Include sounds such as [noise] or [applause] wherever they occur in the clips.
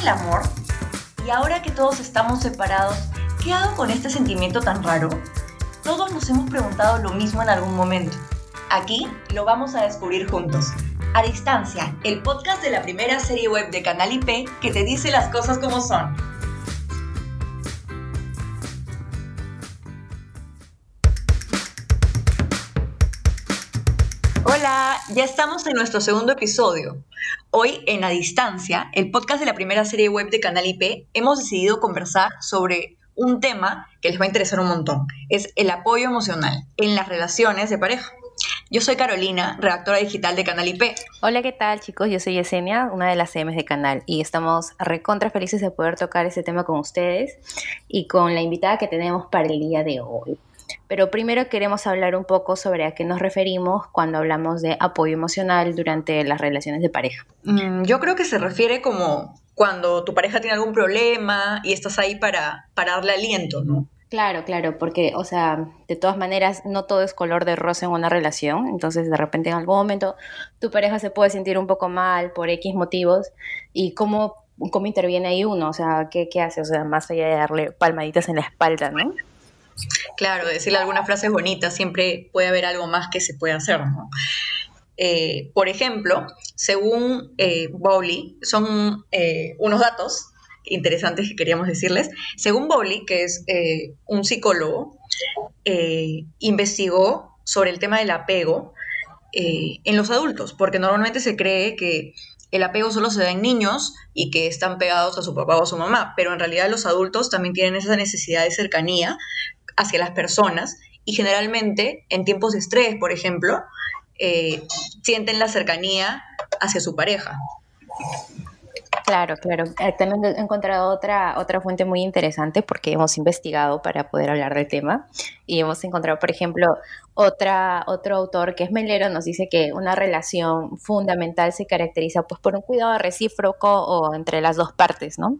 el amor? Y ahora que todos estamos separados, ¿qué hago con este sentimiento tan raro? Todos nos hemos preguntado lo mismo en algún momento. Aquí lo vamos a descubrir juntos. A Distancia, el podcast de la primera serie web de Canal IP que te dice las cosas como son. Ya estamos en nuestro segundo episodio. Hoy, en A Distancia, el podcast de la primera serie web de Canal IP, hemos decidido conversar sobre un tema que les va a interesar un montón. Es el apoyo emocional en las relaciones de pareja. Yo soy Carolina, redactora digital de Canal IP. Hola, ¿qué tal chicos? Yo soy Yesenia, una de las CMs de Canal y estamos recontra felices de poder tocar este tema con ustedes y con la invitada que tenemos para el día de hoy. Pero primero queremos hablar un poco sobre a qué nos referimos cuando hablamos de apoyo emocional durante las relaciones de pareja. Mm, yo creo que se refiere como cuando tu pareja tiene algún problema y estás ahí para, para darle aliento, ¿no? Claro, claro, porque, o sea, de todas maneras, no todo es color de rosa en una relación. Entonces, de repente, en algún momento, tu pareja se puede sentir un poco mal por X motivos. ¿Y cómo, cómo interviene ahí uno? O sea, ¿qué, ¿qué hace? O sea, más allá de darle palmaditas en la espalda, ¿no? Claro, decirle algunas frases bonitas, siempre puede haber algo más que se puede hacer, ¿no? Eh, por ejemplo, según eh, Bowley, son eh, unos datos interesantes que queríamos decirles. Según Bowley, que es eh, un psicólogo, investigó sobre el tema del apego en los adultos, porque normalmente se cree que el apego solo se da en niños y que están pegados a su papá o a su mamá, pero en realidad los adultos también tienen esa necesidad de cercanía hacia las personas y generalmente en tiempos de estrés, por ejemplo, sienten la cercanía hacia su pareja. Claro, claro. Eh, también he encontrado otra, otra fuente muy interesante porque hemos investigado para poder hablar del tema y hemos encontrado, por ejemplo, otra, otro autor que es Melero nos dice que una relación fundamental se caracteriza pues por un cuidado recíproco o entre las dos partes, ¿no?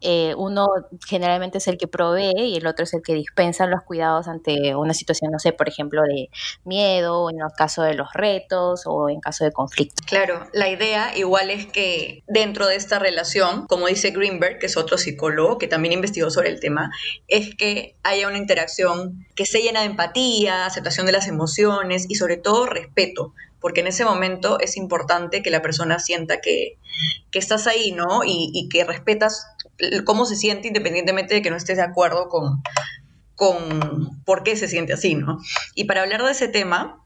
Eh, uno generalmente es el que provee y el otro es el que dispensa los cuidados ante una situación, no sé, por ejemplo, de miedo, o en el caso de los retos o en caso de conflicto. Claro, la idea igual es que dentro de esta relación, como dice Greenberg, que es otro psicólogo que también investigó sobre el tema, es que haya una interacción que se llena de empatía, aceptación de las emociones y sobre todo respeto, porque en ese momento es importante que la persona sienta que, estás ahí, ¿no? Y, que respetas cómo se siente independientemente de que no estés de acuerdo con, con por qué se siente así, ¿no? Y para hablar de ese tema,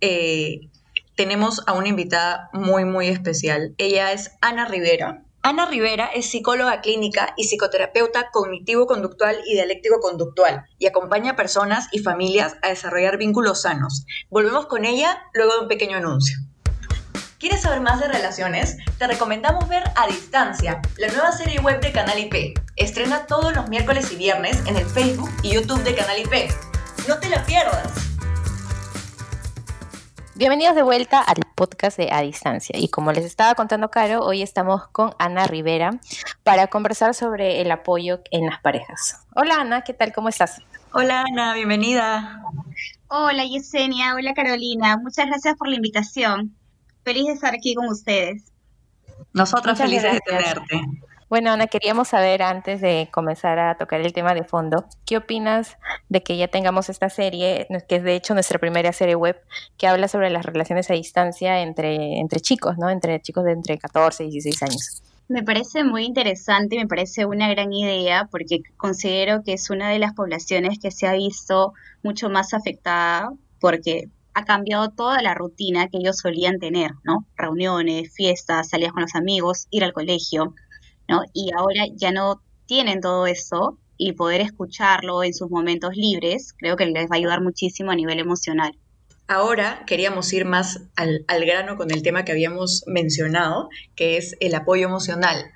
eh, tenemos a una invitada muy, muy especial. Ella es Ana Rivera. Ana Rivera es psicóloga clínica y psicoterapeuta cognitivo-conductual y dialéctico-conductual y acompaña a personas y familias a desarrollar vínculos sanos. Volvemos con ella luego de un pequeño anuncio. ¿Quieres saber más de relaciones? Te recomendamos ver A Distancia, la nueva serie web de Canal IP. Estrena todos los miércoles y viernes en el Facebook y YouTube de Canal IP. No te la pierdas. Bienvenidos de vuelta al podcast de A Distancia. Y como les estaba contando Caro, hoy estamos con Ana Rivera para conversar sobre el apoyo en las parejas. Hola Ana, ¿qué tal? ¿Cómo estás? Hola Ana, bienvenida. Hola Yesenia, hola Carolina, muchas gracias por la invitación. Feliz de estar aquí con ustedes. Nosotros felices de tenerte. Bueno, Ana, queríamos saber antes de comenzar a tocar el tema de fondo, ¿qué opinas de que ya tengamos esta serie, que es de hecho nuestra primera serie web, que habla sobre las relaciones a distancia entre, entre chicos, ¿no? Entre chicos de entre 14 y 16 años. Me parece muy interesante y me parece una gran idea porque considero que es una de las poblaciones que se ha visto mucho más afectada porque ha cambiado toda la rutina que ellos solían tener, ¿no? Reuniones, fiestas, salidas con los amigos, ir al colegio. Y ahora ya no tienen todo eso y poder escucharlo en sus momentos libres, creo que les va a ayudar muchísimo a nivel emocional. Ahora queríamos ir más al, grano con el tema que habíamos mencionado, que es el apoyo emocional.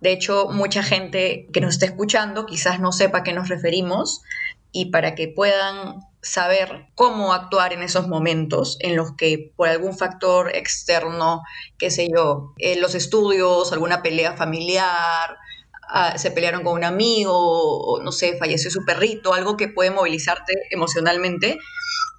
De hecho, mucha gente que nos está escuchando quizás no sepa a qué nos referimos y para que puedan saber cómo actuar en esos momentos en los que por algún factor externo, qué sé yo, en los estudios, alguna pelea familiar, ah, se pelearon con un amigo, o no sé, falleció su perrito, algo que puede movilizarte emocionalmente,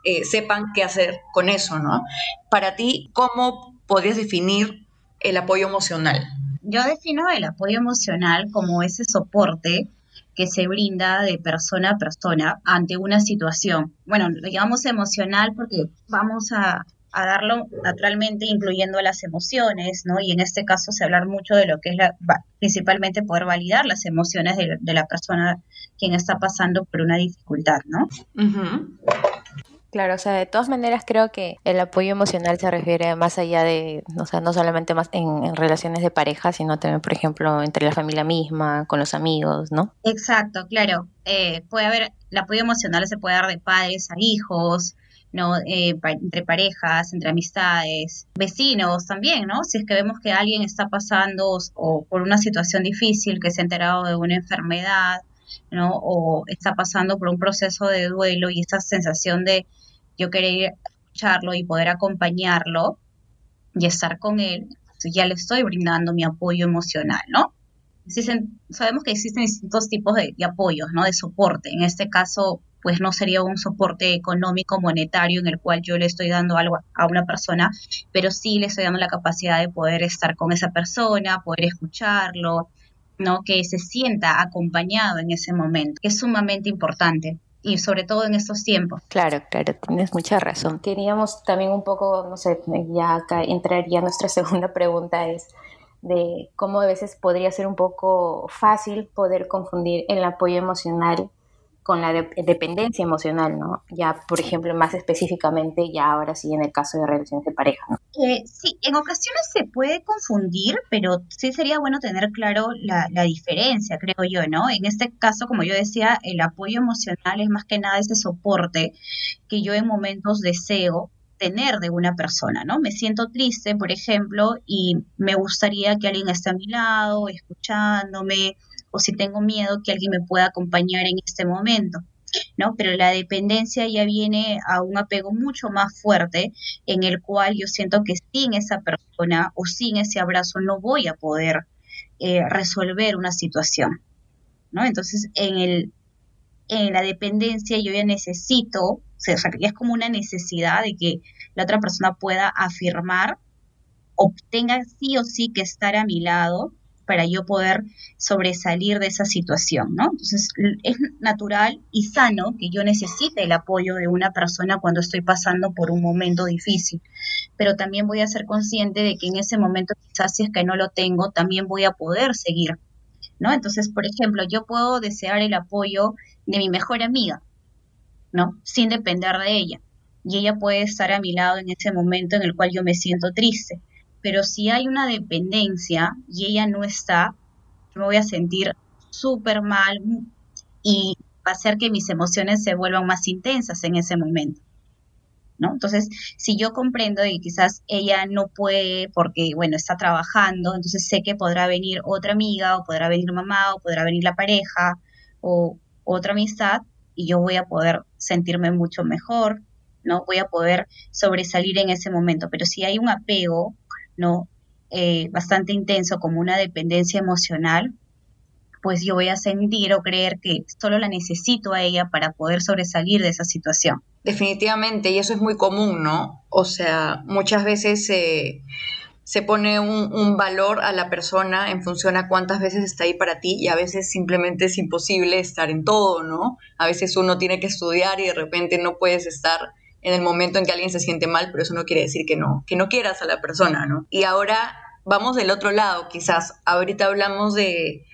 eh, sepan qué hacer con eso, ¿no? Para ti, ¿cómo podrías definir el apoyo emocional? yo defino el apoyo emocional como ese soporte que se brinda de persona a persona ante una situación. Bueno, lo llamamos emocional porque vamos a, darlo naturalmente incluyendo las emociones, ¿no? Y en este caso se hablar mucho de lo que es la, principalmente poder validar las emociones de, de la persona quien está pasando por una dificultad, ¿no? Claro, o sea, de todas maneras creo que el apoyo emocional se refiere más allá de, o sea, no solamente más en, relaciones de pareja, sino también, por ejemplo, entre la familia misma, con los amigos, ¿no? Exacto, claro. Eh, puede haber, el apoyo emocional se puede dar de padres a hijos, ¿no? Eh, entre parejas, entre amistades, vecinos también, ¿no? Si es que vemos que alguien está pasando o por una situación difícil, que se ha enterado de una enfermedad, ¿no? O está pasando por un proceso de duelo y esta sensación de yo querer escucharlo y poder acompañarlo y estar con él, ya le estoy brindando mi apoyo emocional, ¿no? sabemos que existen distintos tipos de, de, apoyos, ¿no? De soporte. En este caso, pues no sería un soporte económico, monetario, en el cual yo le estoy dando algo a una persona, pero sí le estoy dando la capacidad de poder estar con esa persona, poder escucharlo, ¿no? Que se sienta acompañado en ese momento, que es sumamente importante y sobre todo en estos tiempos. Claro, claro, tienes mucha razón. Queríamos también un poco, no sé, ya acá entraría nuestra [laughs] segunda pregunta es de cómo a veces podría ser un poco fácil poder confundir el apoyo emocional con la dependencia emocional, ¿no? Ya, por ejemplo, más específicamente, ya ahora sí en el caso de relaciones de pareja, ¿no? Eh, sí, en ocasiones se puede confundir, pero sí sería bueno tener claro la, la, diferencia, creo yo, ¿no? En este caso, como yo decía, el apoyo emocional es más que nada ese soporte que yo en momentos deseo tener de una persona, ¿no? Me siento triste, por ejemplo, y me gustaría que alguien esté a mi lado, escuchándome, o si tengo miedo que alguien me pueda acompañar en este momento. ¿no? Pero la dependencia ya viene a un apego mucho más fuerte en el cual yo siento que sin esa persona o sin ese abrazo no voy a poder eh, resolver una situación, ¿no? Entonces, en, el, en la dependencia yo ya necesito, o sea, ya es como una necesidad de que la otra persona pueda afirmar o tenga sí o sí que estar a mi lado para yo poder sobresalir de esa situación, ¿no? Entonces, es natural y sano que yo necesite el apoyo de una persona cuando estoy pasando por un momento difícil, pero también voy a ser consciente de que en ese momento, quizás si es que no lo tengo, también voy a poder seguir, ¿no? Entonces, por ejemplo, yo puedo desear el apoyo de mi mejor amiga, ¿no? Sin depender de ella. Y ella puede estar a mi lado en ese momento en el cual yo me siento triste pero si hay una dependencia y ella no está, me voy a sentir súper mal y va a hacer que mis emociones se vuelvan más intensas en ese momento. ¿No? Entonces, si yo comprendo que quizás ella no puede porque, bueno, está trabajando, entonces sé que podrá venir otra amiga o podrá venir mamá o podrá venir la pareja o otra amistad y yo voy a poder sentirme mucho mejor, ¿no? Voy a poder sobresalir en ese momento. Pero si hay un apego ¿no? Eh, bastante intenso como una dependencia emocional, pues yo voy a sentir o creer que solo la necesito a ella para poder sobresalir de esa situación. Definitivamente, y eso es muy común, ¿no? O sea, muchas veces se pone un, un, valor a la persona en función a cuántas veces está ahí para ti y a veces simplemente es imposible estar en todo, ¿no? A veces uno tiene que estudiar y de repente no puedes estar en el momento en que alguien se siente mal, pero eso no quiere decir que no, que no quieras a la persona, ¿no? Y ahora vamos del otro lado, quizás. Ahorita hablamos de,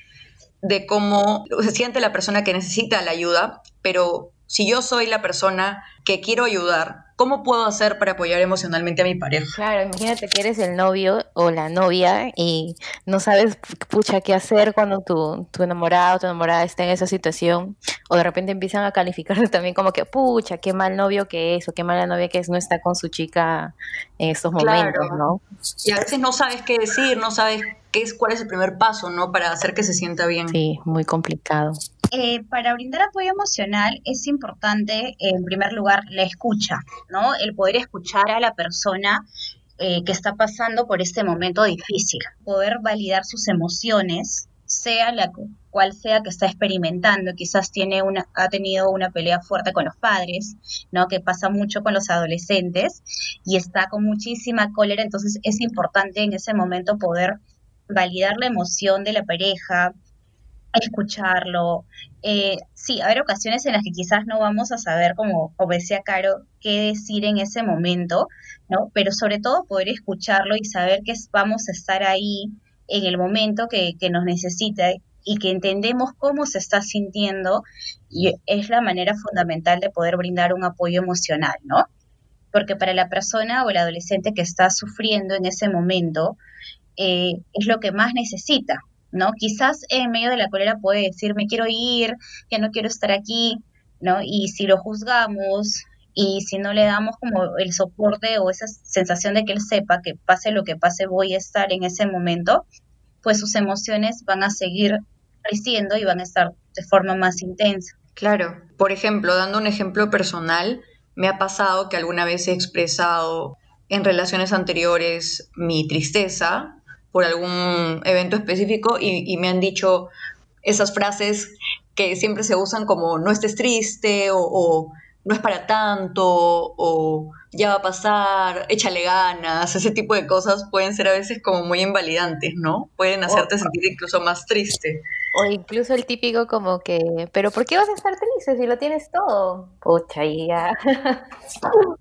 de cómo se siente la persona que necesita la ayuda, pero si yo soy la persona que quiero ayudar, ¿Cómo puedo hacer para apoyar emocionalmente a mi pareja? Claro, imagínate que eres el novio o la novia y no sabes, pucha, qué hacer cuando tu, tu enamorado o tu enamorada está en esa situación. O de repente empiezan a calificarte también como que, pucha, qué mal novio que es o qué mala novia que es no está con su chica en estos momentos, ¿no? Y a veces no sabes qué decir, no sabes qué es, cuál es el primer paso, ¿no? Para hacer que se sienta bien. Sí, muy complicado. Eh, para brindar apoyo emocional es importante, en primer lugar, la escucha, ¿no? El poder escuchar a la persona eh, que está pasando por este momento difícil, poder validar sus emociones, sea la cual sea que está experimentando, quizás tiene una, ha tenido una pelea fuerte con los padres, ¿no? Que pasa mucho con los adolescentes y está con muchísima cólera, entonces es importante en ese momento poder validar la emoción de la pareja, escucharlo. Eh, sí, haber ocasiones en las que quizás no vamos a saber, como, como decía Caro, qué decir en ese momento, ¿no? Pero sobre todo poder escucharlo y saber que vamos a estar ahí en el momento que, que nos necesita y que entendemos cómo se está sintiendo y es la manera fundamental de poder brindar un apoyo emocional, ¿no? Porque para la persona o el adolescente que está sufriendo en ese momento, eh, es lo que más necesita, ¿no? Quizás en medio de la cólera puede decir, me quiero ir, ya no quiero estar aquí, ¿no? Y si lo juzgamos y si no le damos como el soporte o esa sensación de que él sepa que pase lo que pase, voy a estar en ese momento, pues sus emociones van a seguir creciendo y van a estar de forma más intensa. Claro, por ejemplo, dando un ejemplo personal, me ha pasado que alguna vez he expresado en relaciones anteriores mi tristeza por algún evento específico y, me han dicho esas frases que siempre se usan como no estés triste o, no es para tanto o ya va a pasar, échale ganas, ese tipo de cosas pueden ser a veces como muy invalidantes, ¿no? Pueden hacerte sentir incluso más triste. O incluso el típico como que, pero ¿por qué vas a estar triste si lo tienes todo? Pucha, ya. [laughs]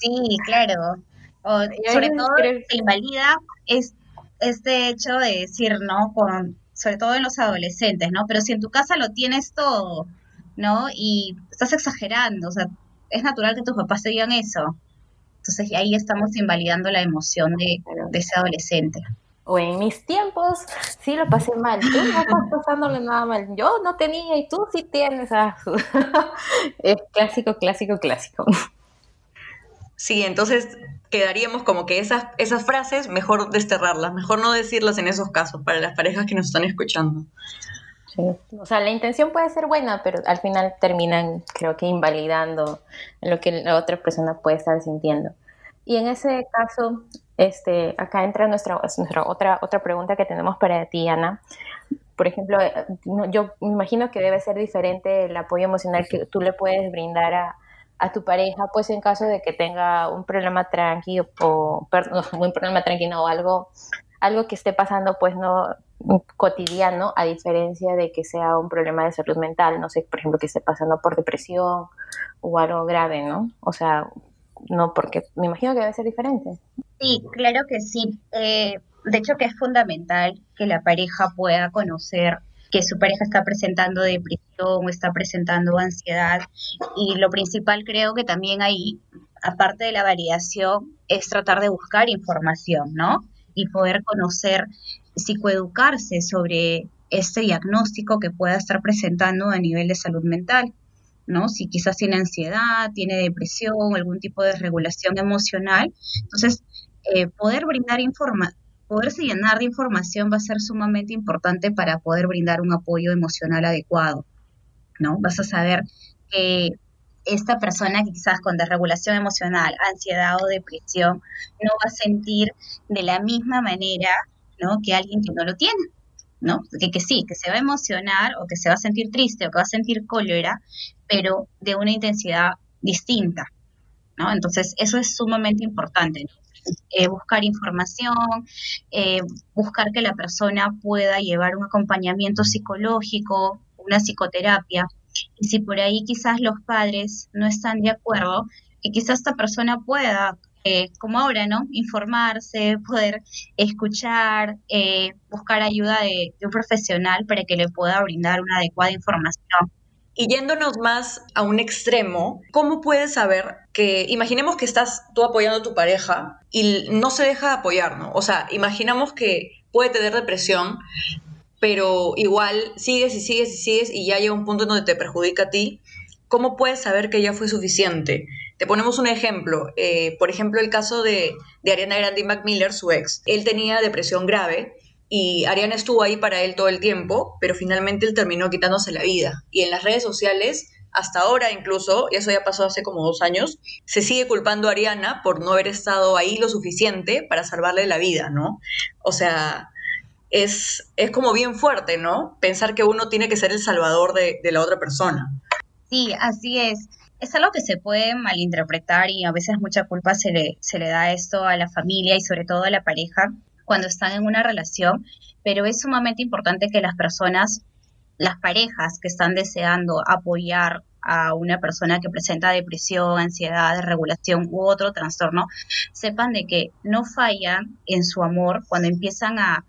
sí, claro. O, sobre todo se invalida es este hecho de decir, ¿no? Con, sobre todo en los adolescentes, ¿no? Pero si en tu casa lo tienes todo, ¿no? Y estás exagerando, o sea, es natural que tus papás te digan eso. Entonces ahí estamos invalidando la emoción de, de ese adolescente o en mis tiempos sí lo pasé mal, tú no estás [laughs] pasándole nada mal, yo no tenía y tú sí tienes. Ah, [laughs] es clásico, clásico, clásico. Sí, entonces quedaríamos como que esas, esas frases mejor desterrarlas, mejor no decirlas en esos casos para las parejas que nos están escuchando. Sí. O sea, la intención puede ser buena, pero al final terminan, creo que, invalidando lo que la otra persona puede estar sintiendo. Y en ese caso, este, acá entra nuestra, nuestra otra, otra pregunta que tenemos para ti, Ana. Por ejemplo, eh, yo me imagino que debe ser diferente el apoyo emocional que tú le puedes brindar a, a tu pareja, pues en caso de que tenga un problema tranquilo o perdón, [laughs] un problema tranquilo o algo, algo que esté pasando, pues no cotidiano, a diferencia de que sea un problema de salud mental, no sé, por ejemplo, que esté pasando por depresión o algo grave, ¿no? O sea, no, porque me imagino que debe ser diferente. Sí, claro que sí. Eh, de hecho, que es fundamental que la pareja pueda conocer que su pareja está presentando depresión o está presentando ansiedad. Y lo principal creo que también ahí, aparte de la variación, es tratar de buscar información, ¿no? Y poder conocer, psicoeducarse sobre este diagnóstico que pueda estar presentando a nivel de salud mental. ¿no? Si quizás tiene ansiedad, tiene depresión, algún tipo de regulación emocional. Entonces, eh, poder brindar información, poderse llenar de información va a ser sumamente importante para poder brindar un apoyo emocional adecuado, ¿no? Vas a saber que esta persona que quizás con desregulación emocional, ansiedad o depresión, no va a sentir de la misma manera, ¿no? Que alguien que no lo tiene. ¿no? Que, que sí, que se va a emocionar o que se va a sentir triste o que va a sentir cólera, pero de una intensidad distinta, ¿no? Entonces, eso es sumamente importante, eh, buscar información, eh, buscar que la persona pueda llevar un acompañamiento psicológico, una psicoterapia, y si por ahí quizás los padres no están de acuerdo, que quizás esta persona pueda eh, como ahora, ¿no? Informarse, poder escuchar, eh, buscar ayuda de, un profesional para que le pueda brindar una adecuada información. Y yéndonos más a un extremo, ¿cómo puedes saber que, imaginemos que estás tú apoyando a tu pareja y no se deja apoyar, ¿no? O sea, imaginamos que puede tener depresión, pero igual sigues y sigues y sigues y ya llega un punto en donde te perjudica a ti. ¿Cómo puedes saber que ya fue suficiente? Te ponemos un ejemplo. Eh, por ejemplo, el caso de, Ariana Grande y Mac Miller, su ex. Él tenía depresión grave y Ariana estuvo ahí para él todo el tiempo, pero finalmente él terminó quitándose la vida. Y en las redes sociales, hasta ahora incluso, y eso ya pasó hace como dos años, se sigue culpando a Ariana por no haber estado ahí lo suficiente para salvarle la vida, ¿no? O sea, es, es como bien fuerte, ¿no? Pensar que uno tiene que ser el salvador de, de la otra persona. Sí, así es es algo que se puede malinterpretar y a veces mucha culpa se le, se le da esto a la familia y sobre todo a la pareja cuando están en una relación, pero es sumamente importante que las personas, las parejas que están deseando apoyar a una persona que presenta depresión, ansiedad, desregulación u otro trastorno, sepan de que no fallan en su amor cuando empiezan a,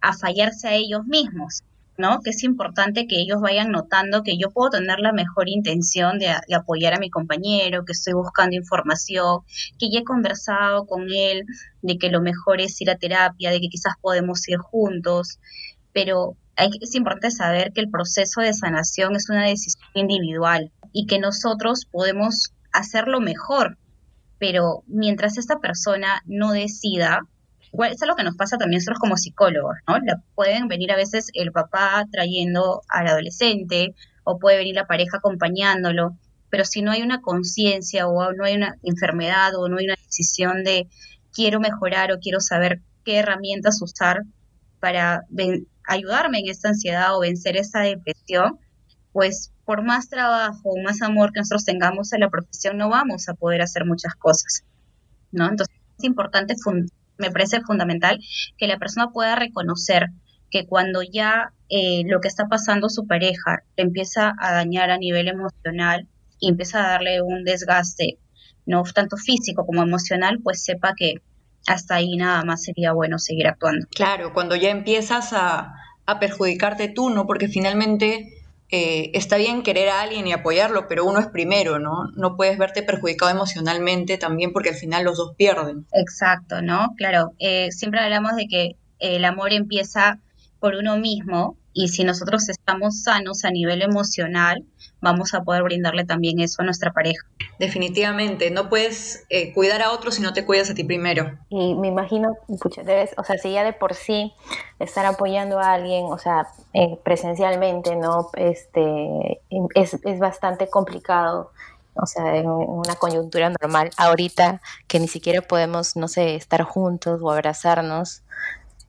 a fallarse a ellos mismos. ¿no? Que es importante que ellos vayan notando que yo puedo tener la mejor intención de, apoyar a mi compañero, que estoy buscando información, que ya he conversado con él, de que lo mejor es ir a terapia, de que quizás podemos ir juntos, pero es importante saber que el proceso de sanación es una decisión individual y que nosotros podemos hacerlo mejor, pero mientras esta persona no decida, Igual, es algo que nos pasa también nosotros como psicólogos, ¿no? pueden venir a veces el papá trayendo al adolescente o puede venir la pareja acompañándolo, pero si no hay una conciencia o no hay una enfermedad o no hay una decisión de quiero mejorar o quiero saber qué herramientas usar para ayudarme en esta ansiedad o vencer esa depresión, pues por más trabajo más amor que nosotros tengamos en la profesión no vamos a poder hacer muchas cosas, ¿no? Entonces es importante me parece fundamental que la persona pueda reconocer que cuando ya eh, lo que está pasando su pareja le empieza a dañar a nivel emocional y empieza a darle un desgaste, no tanto físico como emocional, pues sepa que hasta ahí nada más sería bueno seguir actuando. Claro, cuando ya empiezas a, a perjudicarte tú, ¿no? Porque finalmente eh, está bien querer a alguien y apoyarlo, pero uno es primero, ¿no? No puedes verte perjudicado emocionalmente también porque al final los dos pierden. Exacto, ¿no? Claro, eh, siempre hablamos de que el amor empieza por uno mismo y si nosotros estamos sanos a nivel emocional, vamos a poder brindarle también eso a nuestra pareja. Definitivamente, no puedes eh, cuidar a otros si no te cuidas a ti primero. Y me imagino, escucha, debes, o sea, si ya de por sí estar apoyando a alguien, o sea, eh, presencialmente, ¿no? Este, es, es bastante complicado o sea, en una coyuntura normal, ahorita que ni siquiera podemos, no sé, estar juntos o abrazarnos,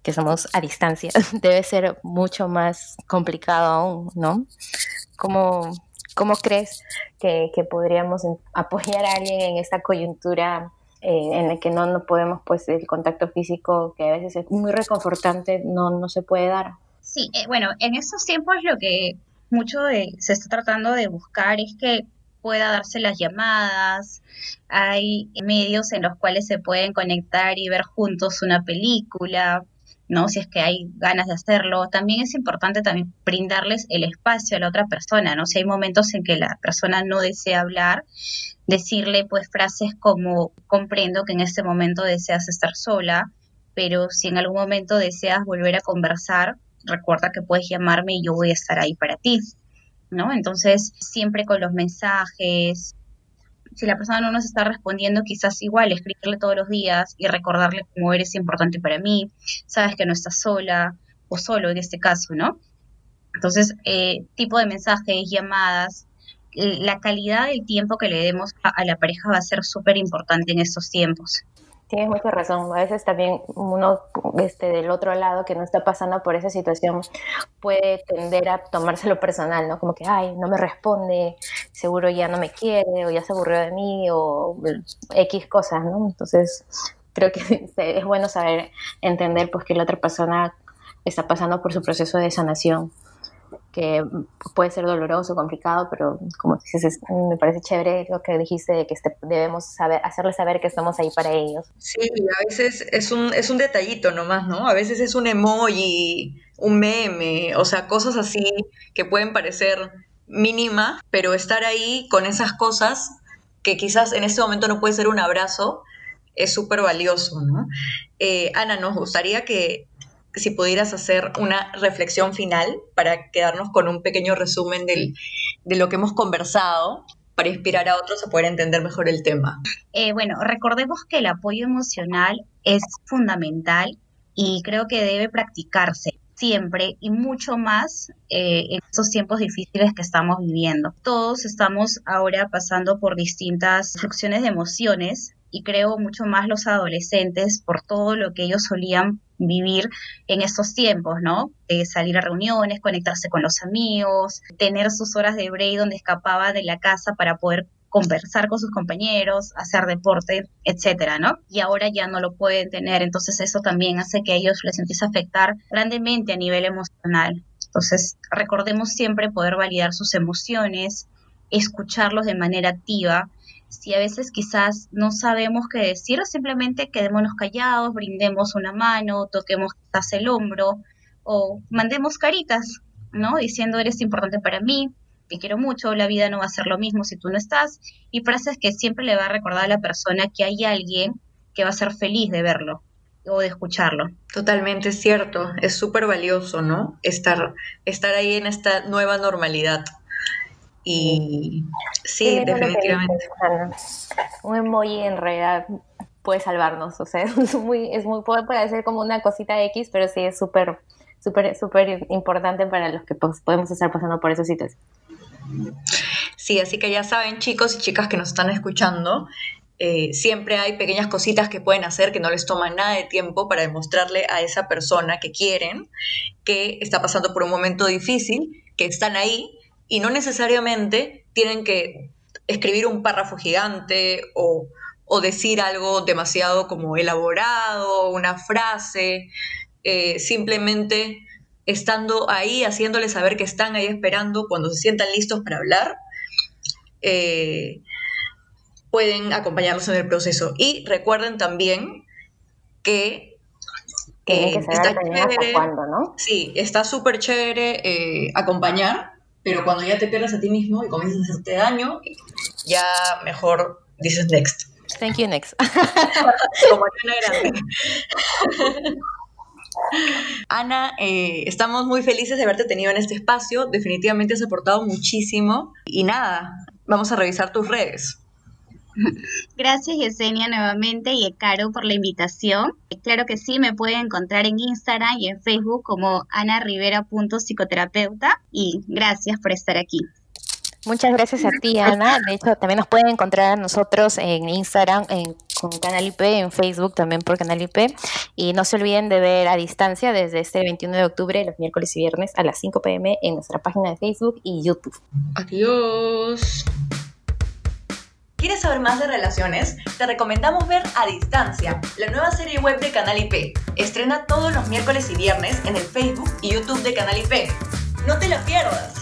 que somos a distancia, [laughs] debe ser mucho más complicado aún, ¿no? ¿Cómo, cómo crees que, podríamos apoyar a alguien en esta coyuntura eh, en la que no, no podemos, pues el contacto físico, que a veces es muy reconfortante, no, no se puede dar? Sí, eh, bueno, en estos tiempos lo que mucho se está tratando de buscar es que pueda darse las llamadas, hay medios en los cuales se pueden conectar y ver juntos una película, ¿no? Si es que hay ganas de hacerlo. También es importante también brindarles el espacio a la otra persona, ¿no? Si hay momentos en que la persona no desea hablar, decirle pues frases como comprendo que en este momento deseas estar sola, pero si en algún momento deseas volver a conversar, recuerda que puedes llamarme y yo voy a estar ahí para ti, ¿no? Entonces, siempre con los mensajes, si la persona no nos está respondiendo, quizás igual escribirle todos los días y recordarle cómo eres importante para mí, sabes que no estás sola o solo en este caso, ¿no? Entonces, eh, tipo de mensajes, llamadas, la calidad del tiempo que le demos a la pareja va a ser súper importante en estos tiempos. Tienes mucha razón. A veces también uno este, del otro lado que no está pasando por esa situación puede tender a tomárselo personal, ¿no? Como que, ay, no me responde, seguro ya no me quiere o ya se aburrió de mí o X cosas, ¿no? Entonces, creo que [laughs] es bueno saber entender pues que la otra persona está pasando por su proceso de sanación que puede ser doloroso, complicado, pero como dices, me parece chévere lo que dijiste de que este, debemos saber, hacerles saber que estamos ahí para ellos. Sí, a veces es un, es un detallito nomás, ¿no? A veces es un emoji, un meme, o sea, cosas así que pueden parecer mínimas, pero estar ahí con esas cosas que quizás en este momento no puede ser un abrazo, es súper valioso, ¿no? Eh, Ana, nos gustaría que si pudieras hacer una reflexión final para quedarnos con un pequeño resumen de lo que hemos conversado para inspirar a otros a poder entender mejor el tema. Eh, bueno, recordemos que el apoyo emocional es fundamental y creo que debe practicarse siempre y mucho más eh, en estos tiempos difíciles que estamos viviendo. Todos estamos ahora pasando por distintas fluctuaciones de emociones y creo mucho más los adolescentes por todo lo que ellos solían vivir en estos tiempos, ¿no? De salir a reuniones, conectarse con los amigos, tener sus horas de break donde escapaba de la casa para poder conversar con sus compañeros, hacer deporte, etcétera, ¿no? Y ahora ya no lo pueden tener, entonces eso también hace que a ellos les empiece a afectar grandemente a nivel emocional. Entonces, recordemos siempre poder validar sus emociones, escucharlos de manera activa. Si a veces quizás no sabemos qué decir, simplemente quedémonos callados, brindemos una mano, toquemos quizás el hombro o mandemos caritas, ¿no? Diciendo eres importante para mí, te quiero mucho, la vida no va a ser lo mismo si tú no estás. Y frases que siempre le va a recordar a la persona que hay alguien que va a ser feliz de verlo o de escucharlo. Totalmente cierto, es súper valioso, ¿no? Estar, estar ahí en esta nueva normalidad. Y sí, definitivamente. Un emoji en realidad puede salvarnos, o sea, [laughs] es muy, es muy, puede ser como una cosita X, pero sí es súper, súper, súper importante para los que pues, podemos estar pasando por esos sitios. Sí, así que ya saben, chicos y chicas que nos están escuchando, eh, siempre hay pequeñas cositas que pueden hacer que no les toman nada de tiempo para demostrarle a esa persona que quieren que está pasando por un momento difícil, que están ahí y no necesariamente tienen que escribir un párrafo gigante o, decir algo demasiado como elaborado, una frase, eh, simplemente estando ahí, haciéndoles saber que están ahí esperando cuando se sientan listos para hablar. Eh, pueden acompañarnos en el proceso. Y recuerden también que, está chévere, ¿no? Sí, está súper chévere eh, acompañar, pero cuando ya te pierdas a ti mismo y comienzas a hacerte daño, ya mejor dices next. Thank you, next. [laughs] Como grande. [laughs] Ana, eh, estamos muy felices de haberte tenido en este espacio. Definitivamente has aportado muchísimo. Y nada, vamos a revisar tus redes. Gracias Yesenia nuevamente y Caro por la invitación. Claro que sí, me pueden encontrar en Instagram y en Facebook como anarivera.psicoterapeuta y gracias por estar aquí. Muchas gracias a ti, Ana. De hecho, también nos pueden encontrar a nosotros en Instagram, en, con Canal IP, en Facebook también por Canal IP. Y no se olviden de ver a distancia desde este 21 de octubre, los miércoles y viernes a las 5 pm en nuestra página de Facebook y YouTube. Adiós. ¿Quieres saber más de relaciones? Te recomendamos ver A Distancia, la nueva serie web de Canal IP. Estrena todos los miércoles y viernes en el Facebook y YouTube de Canal IP. No te la pierdas.